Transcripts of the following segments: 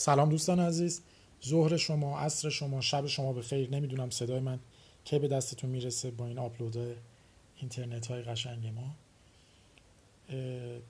سلام دوستان عزیز. ظهر شما عصر شما شب شما به خیر. نمی‌دونم صدای من کی به دستتون می‌رسه با این آپلود اینترنت های قشنگ ما.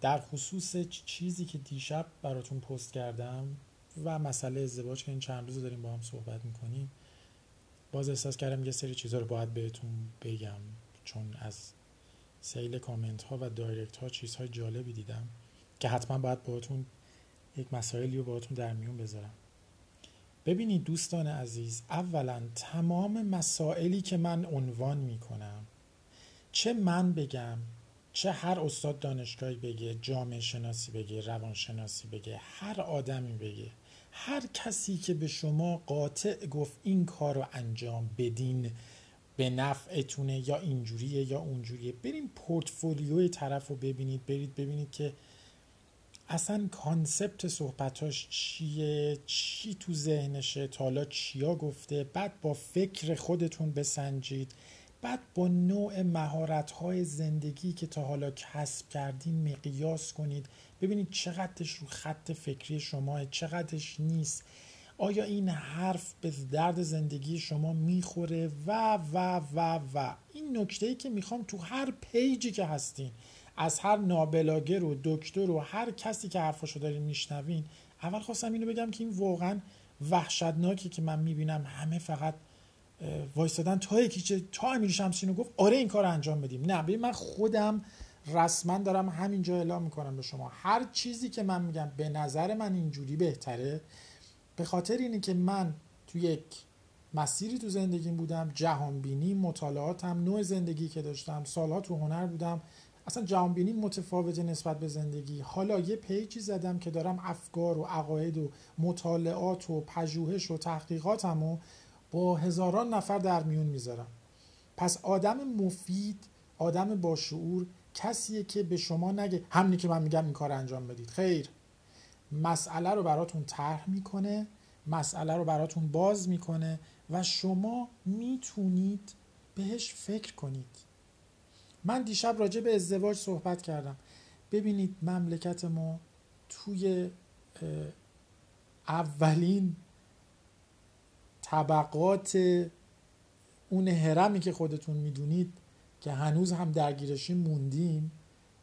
در خصوص چیزی که دیشب براتون پست کردم و مسئله ازدواج که این چند روز داریم با هم صحبت می‌کنیم باز احساس کردم یه سری چیزها رو باید بهتون بگم چون از سیل کامنت ها و دایرکت ها چیزهای جالبی دیدم که حتما باید باهاتون یک مسائلی رو باهاتون در میون بذارم. ببینید دوستان عزیز اولا تمام مسائلی که من عنوان می‌کنم چه من بگم چه هر استاد دانشگاهی بگه جامعه شناسی بگه روان شناسی بگه هر آدمی بگه هر کسی که به شما قاطع گفت این کار رو انجام بدین به نفعتونه یا اینجوریه یا اونجوریه بریم پورتفولیوی طرف رو ببینید برید ببینید که اصلا concept صحبتاش چیه؟ چی تو ذهنشه؟ تا حالا چیا گفته؟ بعد با فکر خودتون بسنجید. بعد با نوع مهارت های زندگی که تا حالا کسب کردین مقیاس کنید. ببینید چقدرش رو خط فکری شما چقدرش نیست. آیا این حرف به درد زندگی شما می‌خوره؟ و و و و. این نکته ای که می‌خوام تو هر page ی که هستین از هر نابلاگر و دکتر و هر کسی که حرفاشو دارین میشنوین اول خواستم اینو بگم که این واقعا وحشتناکی که من می‌بینم همه فقط وایستادن تا یکی چه تا امیر شمسینو گفت آره این کار انجام بدیم. نه ببین من خودم رسما دارم همینجا اعلام می‌کنم به شما. هر چیزی که من میگم به نظر من اینجوری بهتره. به خاطر اینه که من تو یک مسیری تو زندگیم بودم جهانبینی مطالعاتم نوع زندگی که داشتم سالها تو هنر بودم اصلا جهانبینی متفاوت نسبت به زندگی. حالا یه پیجی زدم که دارم افکار و عقاید و مطالعات و پژوهش و تحقیقاتم و با هزاران نفر در میون می‌ذارم. پس آدم مفید آدم با شعور کسیه که به شما نگه همینی که من میگم این کار انجام بدید. خیر. مسئله رو براتون طرح می‌کنه. مسئله رو براتون باز می‌کنه و شما می‌تونید بهش فکر کنید. من دیشب راجع به ازدواج صحبت کردم. ببینید مملکت ما توی اولین طبقات اون هرمی که خودتون می‌دونید که هنوز هم درگیرشی موندیم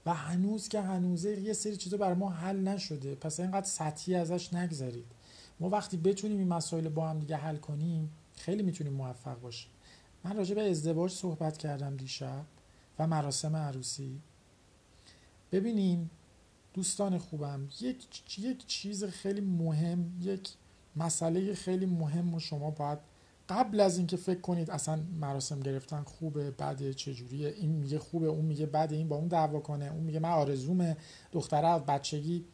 و هنوز که هنوزه یه سری چیزا بر ما حل نشده. پس اینقدر سطحی ازش نگذارید ما وقتی بتونیم این مسائل با هم دیگه حل کنیم خیلی می‌تونیم موفق باشیم. من راجع به ازدواج صحبت کردم دیشب و مراسم عروسی. ببینین دوستان خوبم یک یک چیز خیلی مهم یک مسئله خیلی مهم و شما باید قبل از اینکه فکر کنید اصلا مراسم گرفتن خوبه بده چجوریه این میگه خوبه اون میگه بده این با اون دعوا کنه اون میگه من آرزومه دختره از بچگی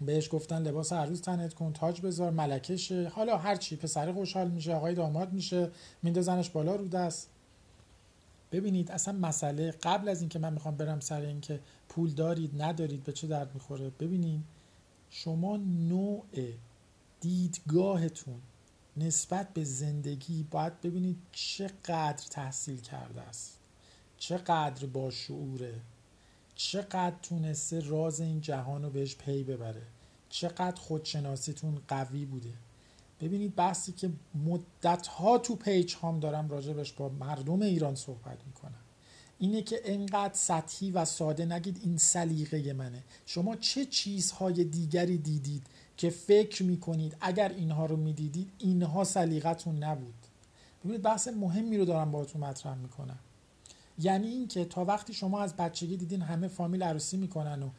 بهش گفتن لباس عروس تنت کن تاج بذار ملکشه. حالا هر چی پسر خوشحال میشه آقای داماد میشه میندازنش بالا رو دست. ببینید اصلا مسئله قبل از اینکه من می‌خوام برم سر اینکه پول دارید ندارید به چه درد می‌خوره ببینید شما نوع دیدگاهتون نسبت به زندگی باید ببینید چقدر تحصیل کرده است. چقدر با شعوره. چقدر تونسته راز این جهان رو بهش پی ببره. چقدر خودشناسیتون قوی بوده. ببینید بحثی که مدت ها تو پیج هام دارم راجبش با مردم ایران صحبت می‌کنم. اینه که انقدر سطحی و ساده نگید این سلیقه منه. شما چه چیزهای دیگری دیدید که فکر می‌کنید اگر اینها رو می‌دیدید اینها سلیقتون نبود. ببینید بحث مهمی رو دارم باهاتون مطرح می‌کنم. یعنی اینکه تا وقتی شما از بچگی دیدین همه فامیل عروسی می‌کنن و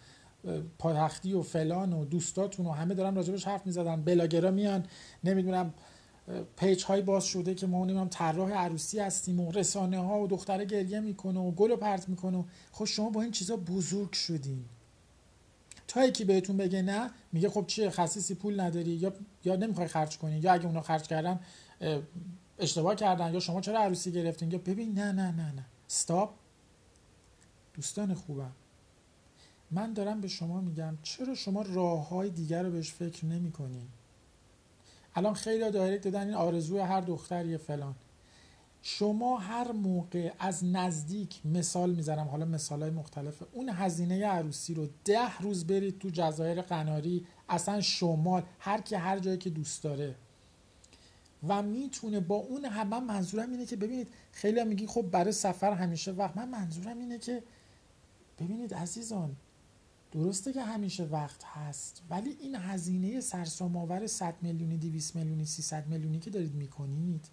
پایختی و فلان و دوستاتون و همه دارن راجبش حرف می‌زدن بلاگرا میان نمی‌دونم پیج های باز شده که ما نمی‌دونم طراح عروسی هستیم و رسانه ها و دختره گریه می‌کنه و گل و پرت می‌کنه خب شما با این چیزا بزرگ شدین. تا یکی بهتون بگه نه میگه خب چیه خصیصی پول نداری یا یا نمی‌خوای خرج کنی یا اگه اونا خرج کردن اشتباه کردن یا شما چرا عروسی گرفتین یا ببین نه نه نه نه. استاپ دوستان خوبم. من دارم به شما میگم چرا شما راه های دیگر رو بهش فکر نمی کنین الان خیلی دایرکت دادن این آرزوی هر دختری فلان. شما هر موقع از نزدیک مثال می‌زنم حالا مثال های مختلفه اون هزینه عروسی رو ده روز برید تو جزایر قناری اصلا شمال هر کی هر جایی که دوست داره. و می‌تونه با اون هم من منظورم اینه که ببینید خیلی هم میگی خب برای سفر همیشه وقت. من منظورم اینه که ببینید عزیزان درسته که همیشه وقت هست ولی این هزینه سرسام آور 100 میلیونی 200 میلیونی 300 میلیونی که دارید می‌کنید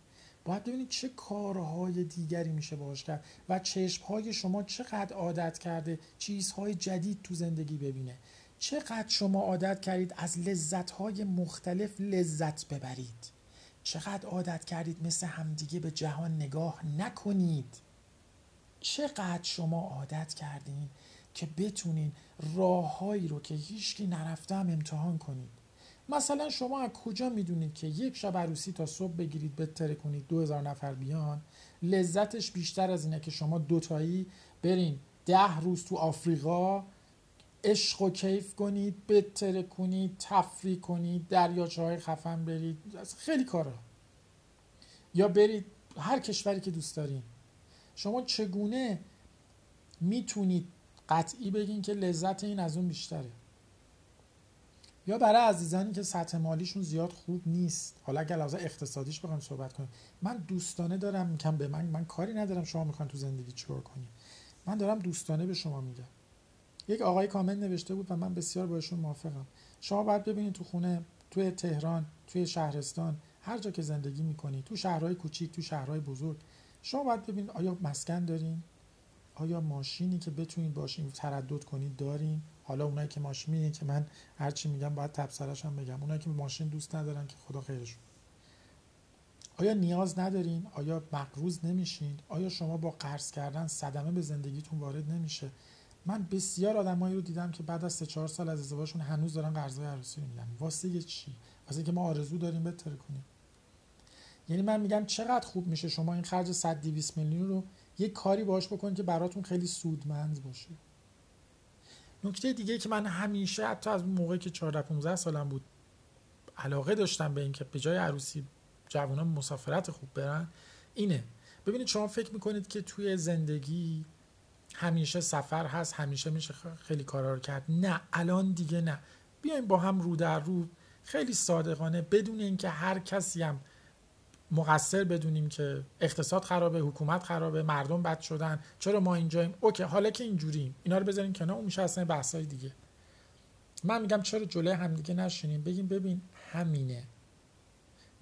باید ببینید چه کارهای دیگری میشه باش کرد و چشمهای شما چقدر عادت کرده چیزهای جدید تو زندگی ببینه. چقدر شما عادت کردید از لذتهای مختلف لذت ببرید. چقدر عادت کردید مثل همدیگه به جهان نگاه نکنید. چقدر شما عادت کردین که بتونین راههایی رو که هیچکی نرفته هم امتحان کنید. مثلا شما از کجا می‌دونید که یک شب عروسی تا صبح بگیرید بتره کنید دو هزار نفر بیان؟ لذتش بیشتر از اینه که شما دوتایی برین ده روز تو آفریقا عشق و کیف کنید بتره کنید تفریح کنید دریاچه های خفن برید خیلی کارا. یا برید هر کشوری که دوست دارین. شما چگونه می‌تونید قطعی بگین که لذت این از اون بیشتره؟ یا برای عزیزانی که سطح مالیشون زیاد خوب نیست. حالا اگر لحاظ اقتصادیش بخوایم صحبت کنیم. من دوستانه دارم میگم به من من کاری ندارم شما می‌خوان تو زندگی چیکار کنید من دارم دوستانه به شما میگم. یک آقای کامل نوشته بود و من بسیار باشون موافقم. شما باید ببینید تو خونه توی تهران توی شهرستان هر جا که زندگی می‌کنید تو شهرهای کوچیک تو شهرهای بزرگ شما باید ببینید آیا مسکن دارین؟ آیا ماشینی که بتونید باشین تردد کنید دارین؟ حالا اونایی که ماشین که من هرچی میگم باید تبصرش هم بگم. اونایی که ماشین دوست ندارن که خدا خیرشون. آیا نیاز ندارین؟ آیا مقروض نمیشین؟ آیا شما با قرض کردن صدمه به زندگیتون وارد نمیشه؟ من بسیار آدمایی رو دیدم که بعد از 3 4 سال از ازدواجشون هنوز دارن قرضای عروسی رو میدن. واسه چی؟ واسه اینکه ما آرزو داریم بهتر کنیم. یعنی من میگم چقدر خوب میشه شما این خرج 100 200 میلیون رو یک کاری باش بکنید که براتون خیلی سودمند باشه. نکته دیگه که من همیشه حتی از موقعی که 14 15 سالم بود علاقه داشتم به اینکه به جای عروسی جوانان مسافرت خوب برن اینه. ببینید شما فکر می‌کنید که توی زندگی همیشه سفر هست همیشه میشه خیلی کارا رو کرد. نه الان دیگه نه. بیایم با هم رو در رو خیلی صادقانه بدون اینکه هر کسی هم مقصر بدونیم که اقتصاد خرابه حکومت خرابه مردم بد شدن. چرا ما اینجاییم؟ اوکی حالا که اینجوریم. اینا رو بذاریم کنار اون میشه اصلا بحثای دیگه. من میگم چرا جلوی همدیگه نشینیم؟ بگیم ببین همینه.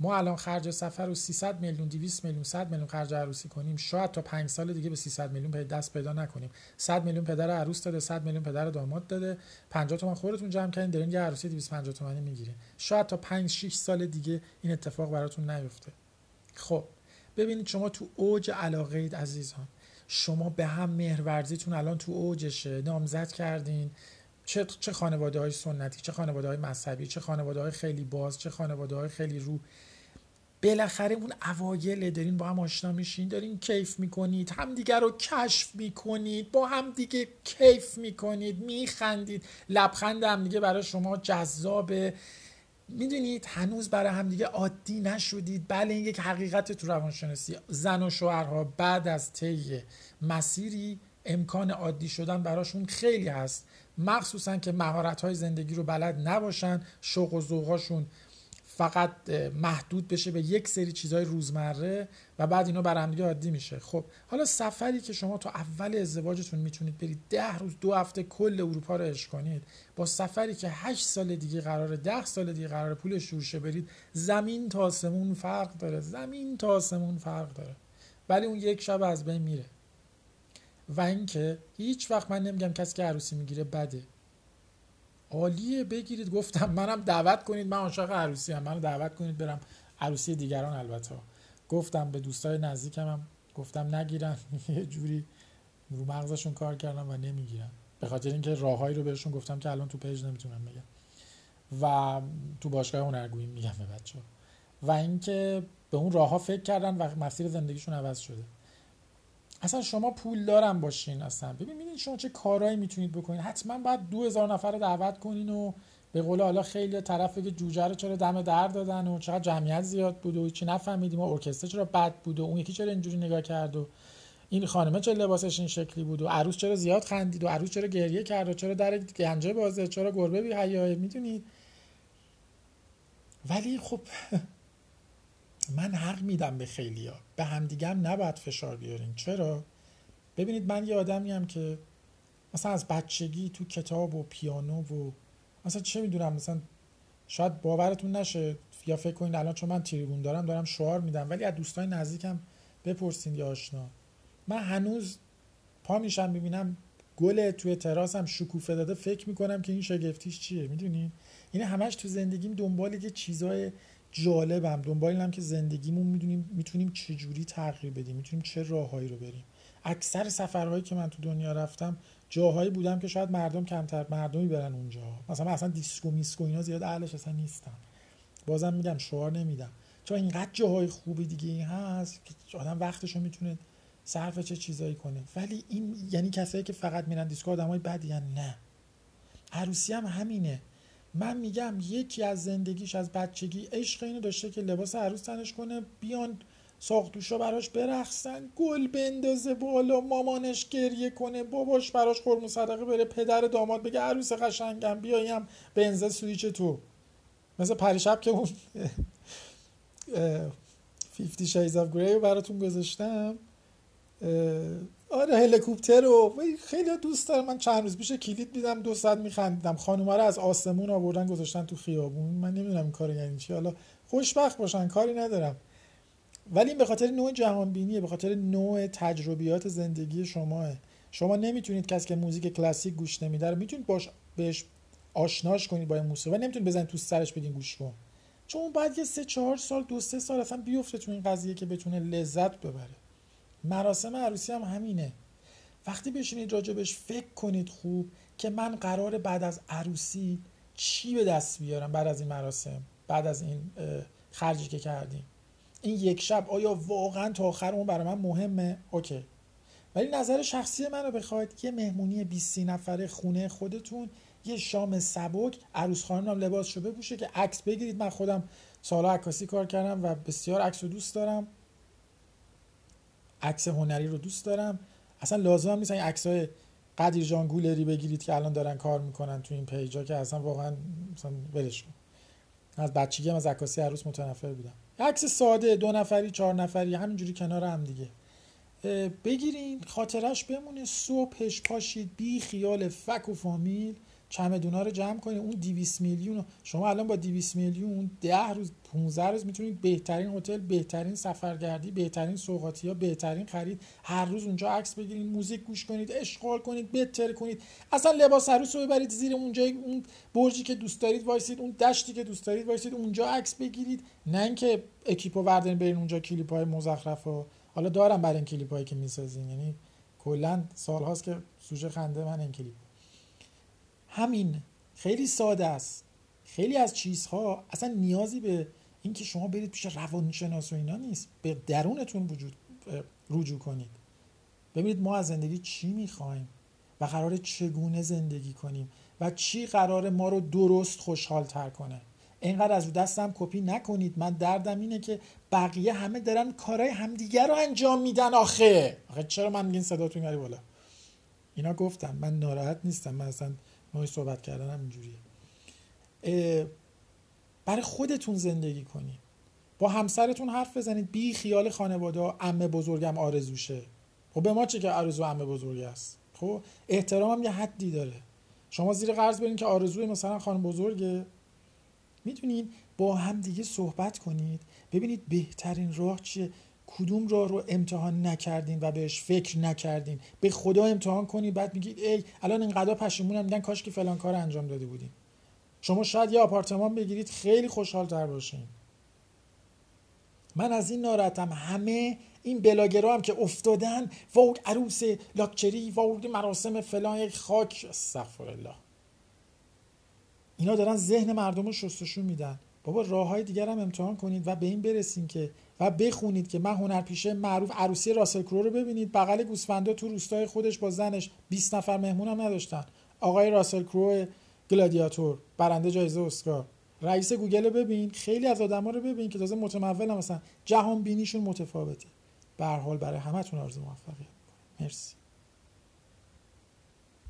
ما الان خرج سفر رو 300 میلیون 200 میلیون 100 میلیون خرج عروسی کنیم. شاید تا 5 سال دیگه به 300 میلیون دست پیدا نکنیم. 100 میلیون پدر عروس داده 100 میلیون پدر داماد داده. 50 تومن خودتون جمع کردین دارین یه عروسی 250 تومانی می‌گیرین. شاید تا 5 6 سال دیگه این اتفاق براتون نیفته. خب ببینید شما تو اوج علاقه اید عزیزان. شما به هم مهرورزیتون الان تو اوجشه. نامزد کردین. چه چه خانواده های سنتی چه خانواده های مذهبی چه خانواده های خیلی باز چه خانواده های خیلی رو. بالاخره اون اوایل دارین با هم آشنا میشین دارین کیف می‌کنید همدیگه رو کشف می‌کنید با هم دیگه کیف می‌کنید میخندید لبخند هم دیگه برای شما جذابه. می‌دونید هنوز برای همدیگه عادی نشدید. بله این یک حقیقت تو روانشناسی. زن و شوهرها بعد از طی مسیری امکان عادی شدن براشون خیلی هست. مخصوصا که مهارت های زندگی رو بلد نباشن شوق و ذوقاشون فقط محدود بشه به یک سری چیزهای روزمره و بعد اینا بر همدیگه عادی میشه. خب حالا سفری که شما تو اول ازدواجتون می‌تونید برید ده روز دو هفته کل اروپا رو عشق کنید با سفری که هشت سال دیگه قراره ده سال دیگه قراره پول شورشه برید زمین تا آسمون فرق داره زمین تا آسمون فرق داره. ولی اون یک شب از بین میره. و اینکه هیچ وقت من نمیگم کسی که عروسی می‌گیره بده. عالیه بگیرید. گفتم منم دعوت کنید. من عاشق عروسی هم منو دعوت کنید برم عروسی دیگران البته. گفتم به دوستای نزدیکم هم. گفتم نگیرن. یه جوری رو مغزشون کار کردم و نمی‌گیرن. به خاطر اینکه راههایی رو بهشون گفتم که الان تو پیج نمی‌تونم بگم. و تو باشگاه هنرگویی میگم به بچه و اینکه به اون راه ها فکر کردن و مسیر زندگیشون عوض شده. اصلا شما پول دارم باشین اصلا. ببینید شما چه کارهایی می‌تونید بکنید حتما باید دو هزار نفر رو دعوت کنین و به قول حالا خیلی طرف که جوجه رو چرا دم در دادن و چقدر جمعیت زیاد بود و چی نفهمیدیم و ارکستر چرا بد بود و اون یکی چرا اینجوری نگاه کرد و این خانمه چرا لباسش این شکلی بود و عروس چرا زیاد خندید و عروس چرا گریه کرد و چرا در گنجه بازه چرا گربه بی حیاه می‌دونید ولی خب من حق میدم به خیلیا به همدیگم نباید فشار بیارین. چرا؟ ببینید من یه آدمی هم که مثلا از بچگی تو کتاب و پیانو و مثلا چه می‌دونم مثلا شاید باورتون نشه یا فکر کنید الان چون من تریبون دارم دارم شعار میدم ولی از دوستای نزدیکم بپرسین یا آشنا. من هنوز پا میشم می‌بینم گل توی تراسم شکوفه داده فکر می‌کنم که این شگفتیش چیه. می‌دونین؟ یعنی همش تو زندگیم دنبال یه چیزای جالبم. دنبال اینم که زندگیمون می‌دونیم می‌تونیم چه جوری تغییر بدیم می‌تونیم چه راههایی رو بریم. اکثر سفرهایی که من تو دنیا رفتم جاهایی بودم که شاید مردم کمتر مردمی برن اونجا. مثلا اصلا دیسکو میسکو اینا زیاد اهلش اصلا نیستم بازم میگم شعار نمیدم. چون اینقدر جاهای خوبی دیگه هست که آدم وقتشو می‌تونه صرف چه چیزایی کنه. ولی این یعنی کسایی که فقط میرن دیسکو آدمای بدی نه. عروسی هم همینه. من میگم یکی از زندگیش از بچگی عشق اینو داشته که لباس عروس تنش کنه بیان ساختوشا براش برخصن گل بندازه بالا مامانش گریه کنه باباش براش خورم صدقه بره پدر داماد بگه عروس قشنگم بیایم بنزه سویچ تو. مثل پریشب که اون 50 Shades of Grey براتون گذاشتم آره هلیکوپتر رو. خیلی دوست دارم من چند روز پیش کلید دیدم دو ساعت میخندیدم. خانوما رو از آسمون آوردن گذاشتن تو خیابون. من نمی‌دونم این کار یعنی چی. حالا خوشبخت باشن کاری ندارم. ولی این به خاطر نوع جهانبینیه به خاطر نوع تجربیات زندگی شماه شما نمی‌تونید کسی که موزیک کلاسیک گوش نمیده رو می‌تونید باش بهش آشناش کنید با این موسیقی و نمی‌تونید بزنید تو سرش بدین گوش کن چون بعد یه سه چهار سال دو سه سال اصلا بیفته تو این قضیه که بتونه لذت ببره. مراسم عروسی هم همینه. وقتی بشینید راجبش فکر کنید خوب که من قرار بعد از عروسی چی به دست بیارم بعد از این مراسم بعد از این خرجی که کردیم؟ این یک شب آیا واقعا تا آخر اون برای من مهمه؟ اوکی. ولی نظر شخصی منو بخواید یه مهمونی 20 نفره خونه خودتون یه شام سبک عروس خانم هم لباسشو بپوشه که عکس بگیرید. من خودم سالها عکاسی کار کردم و بسیار عکس دوست دارم. عکس هنری رو دوست دارم. اصلا لازم نیست این عکس های قدیر جان گولری بگیرید که الان دارن کار می‌کنن تو این پیجا که اصلا واقعا مثلا ولش از بچگی هم از عکاسی عروس متنفر بودم. عکس ساده دو نفری چهار نفری همینجوری کنار هم دیگه. بگیرین خاطرش بمونه صبحش پاشید بی خیال فک و فامیل. چمدونا رو جمع کنید اون 200 میلیون شما الان با 200 میلیون 10 روز 15 روز می‌تونید بهترین هتل بهترین سفرگردی بهترین سوغاتی ها بهترین خرید هر روز اونجا عکس بگیرید موزیک گوش کنید اشغال کنید بهتر کنید. اصلا لباس عروس رو ببرید زیر اونجا اون برجی که دوست دارید وایسید اون دشتی که دوست دارید وایسید اونجا عکس بگیرید. نه اینکه اکیپو وردارین برین اونجا کلیپ های مزخرف ها حالا دارم برای این کلیپ که می‌سازین. یعنی کلا سالهاست که سوژه خنده من این کلیپ. همین خیلی ساده است. خیلی از چیزها اصلا نیازی به اینکه شما برید پیش روانشناس و اینا نیست. به درونتون وجود رجوع کنید. ببینید ما از زندگی چی می‌خوایم و قرار چگونه زندگی کنیم و چی قرار ما رو درست خوشحال تر کنه. اینقدر از دستم کپی نکنید. من دردم اینه که بقیه همه دارن کارهای همدیگر رو انجام میدن آخه. آخه چرا من میگین صداتون میاری بالا؟ اینا گفتم من ناراحت نیستم. من اصلا نوعی صحبت کردن هم اینجوریه. برای خودتون زندگی کنید با همسرتون حرف بزنید. بی خیال خانواده امه بزرگم آرزوشه. خب به ما چه که آرزو امه بزرگ است؟ خب احترامم یه حدی داره. شما زیر قرض برین که آرزوی مثلا خانم بزرگه. می‌تونین با هم دیگه صحبت کنید. ببینید بهترین راه چیه. کدوم راه رو امتحان نکردین و بهش فکر نکردین؟ به خدا امتحان کنید بعد میگید ای الان اینقدر پشیمونم میگن کاش که فلان کار انجام داده بودیم. شما شاید یه آپارتمان بگیرید خیلی خوشحال تر باشین. من از این ناراحتم. همه این بلاگرا هم که افتادن و عروس لاکچری و مراسم فلان خاک. استغفر الله اینا دارن ذهن مردم رو شستشون میدن. بابا راه های دیگر هم امتحان کنید و به این برسین که و بخونید که من هنرپیشه معروف عروسی راسل کرو رو ببینید. بغل گوسفندا تو روستای خودش با زنش 20 نفر مهمون هم نداشتن. آقای راسل کرو گلادیاتور برنده جایزه اسکار. رئیس گوگل ببین خیلی از آدما رو ببین که تازه متمول مثلا جهان بینیشون متفاوته. به حال برای همتون آرزو موفقیت. مرسی.